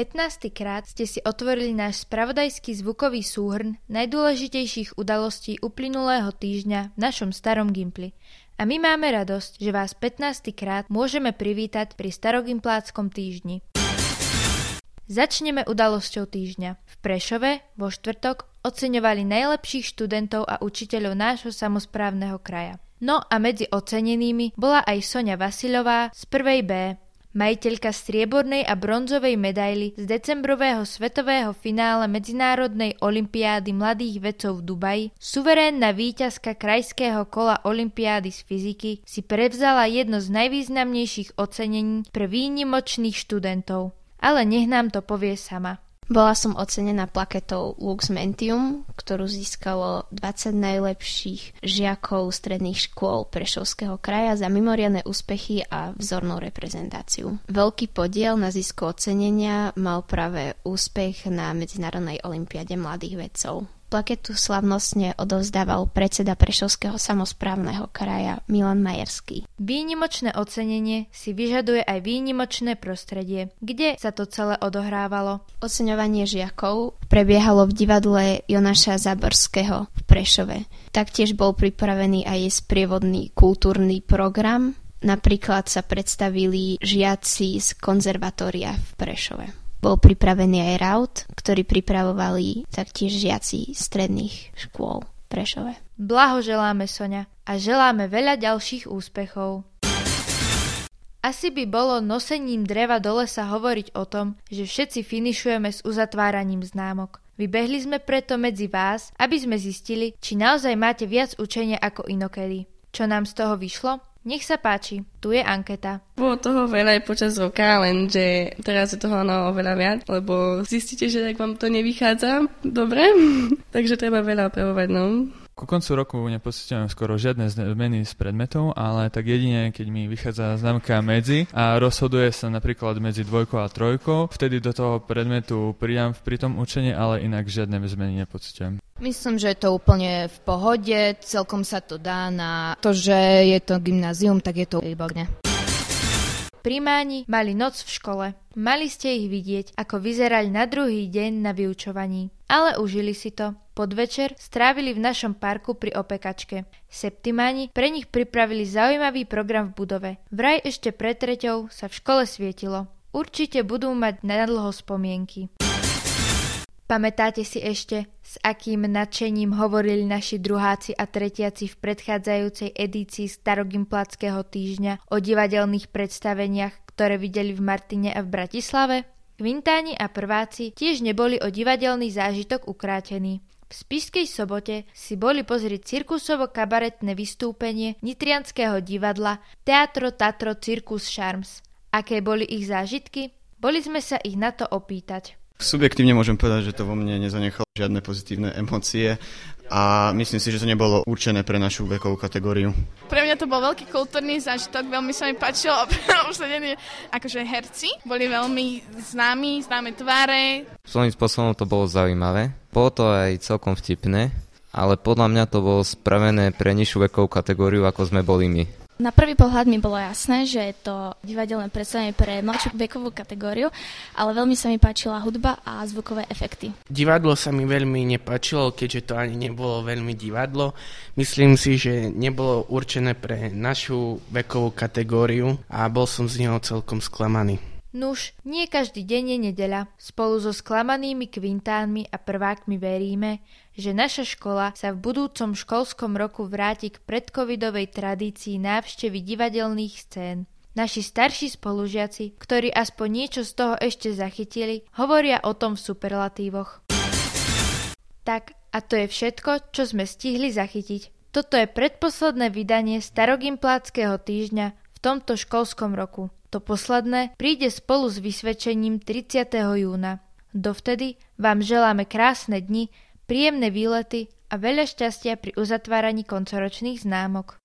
15. krát ste si otvorili náš spravodajský zvukový súhrn najdôležitejších udalostí uplynulého týždňa v našom starom Gimpli. A my máme radosť, že vás 15. krát môžeme privítať pri starogimpláckom týždni. Začneme udalosťou týždňa. V Prešove vo štvrtok oceňovali najlepších študentov a učiteľov nášho samozprávneho kraja. No a medzi ocenenými bola aj Sonia Vasilová z prvej B, majiteľka striebornej a bronzovej medaily z decembrového svetového finále Medzinárodnej olympiády mladých vedcov v Dubaji, suverénna víťazka krajského kola olympiády z fyziky si prevzala jedno z najvýznamnejších ocenení pre výnimočných študentov. Ale nech nám to povie sama. Bola som ocenená plaketou Lux Mentium, ktorú získalo 20 najlepších žiakov stredných škôl Prešovského kraja za mimoriadne úspechy a vzornú reprezentáciu. Veľký podiel na zisku ocenenia mal práve úspech na Medzinárodnej olimpiade mladých vedcov. Plaketu slavnostne odovzdával predseda Prešovského samozprávneho kraja Milan Majerský. Výnimočné ocenenie si vyžaduje aj výnimočné prostredie. Kde sa to celé odohrávalo? Oceňovanie žiakov prebiehalo v divadle Jonaša Zaborského v Prešove. Taktiež bol pripravený aj sprievodný kultúrny program, Napríklad sa predstavili žiaci z konzervatória v Prešove. Bol pripravený aj raut, ktorý pripravovali taktiež žiaci stredných škôl Prešove. Blahoželáme Sonia a želáme veľa ďalších úspechov. Asi by bolo nosením dreva do lesa hovoriť o tom, že všetci finišujeme s uzatváraním známok. Vybehli sme preto medzi vás, aby sme zistili, či naozaj máte viac učenia ako inokedy. Čo nám z toho vyšlo? Nech sa páči, tu je anketa. Bolo toho veľa aj počas roka, lenže teraz je toho no oveľa viac, lebo zistíte, že tak vám to nevychádza dobre, takže treba veľa opravovať, no. Ku koncu roku nepocitujem skoro žiadne zmeny s predmetov, ale tak jedine, keď mi vychádza známka medzi a rozhoduje sa napríklad medzi dvojkou a trojkou, vtedy do toho predmetu pridám pri tom učení, ale inak žiadne zmeny nepocitujem. Myslím, že je to úplne v pohode, celkom sa to dá na to, že je to gymnázium, tak je to výborne. Primáni mali noc v škole. Mali ste ich vidieť, ako vyzerali na druhý deň na vyučovaní. Ale užili si to. Podvečer strávili v našom parku pri opekačke. Septimáni pre nich pripravili zaujímavý program v budove. Vraj ešte pred treťou sa v škole svietilo. Určite budú mať nadlho spomienky. Pamätáte si ešte, s akým nadšením hovorili naši druháci a tretiaci v predchádzajúcej edícii Starogimplackého týždňa o divadelných predstaveniach, ktoré videli v Martine a v Bratislave? Kvintáni a prváci tiež neboli o divadelný zážitok ukrátení. V Spišskej sobote si boli pozrieť cirkusovo-kabaretné vystúpenie Nitrianského divadla Teatro Tatro Circus Charms. Aké boli ich zážitky? Boli sme sa ich na to opýtať. Subjektívne môžem povedať, že to vo mne nezanechalo žiadne pozitívne emócie a myslím si, že to nebolo určené pre našu vekovú kategóriu. Pre mňa to bol veľký kultúrny zážitok, veľmi sa mi páčilo obsadení akože herci, boli veľmi známi, známe tváre. Svojím spôsobom to bolo zaujímavé, bolo to aj celkom vtipné, ale podľa mňa to bolo spravené pre nižšiu vekovú kategóriu, ako sme boli my. Na prvý pohľad mi bolo jasné, že je to divadelné predstavenie pre mladšiu vekovú kategóriu, ale veľmi sa mi páčila hudba a zvukové efekty. Divadlo sa mi veľmi nepáčilo, keďže to ani nebolo veľmi divadlo. Myslím si, že nebolo určené pre našu vekovú kategóriu a bol som z neho celkom sklamaný. Nuž, nie každý deň je nedeľa. Spolu so sklamanými kvintánmi a prvákmi veríme, že naša škola sa v budúcom školskom roku vráti k predcovidovej tradícii návštevy divadelných scén. Naši starší spolužiaci, ktorí aspoň niečo z toho ešte zachytili, hovoria o tom v superlatívoch. Tak, a to je všetko, čo sme stihli zachytiť. Toto je predposledné vydanie Starogimpláckého týždňa v tomto školskom roku. To posledné príde spolu s vysvedčením 30. júna. Dovtedy vám želáme krásne dni, príjemné výlety a veľa šťastia pri uzatváraní koncoročných známok.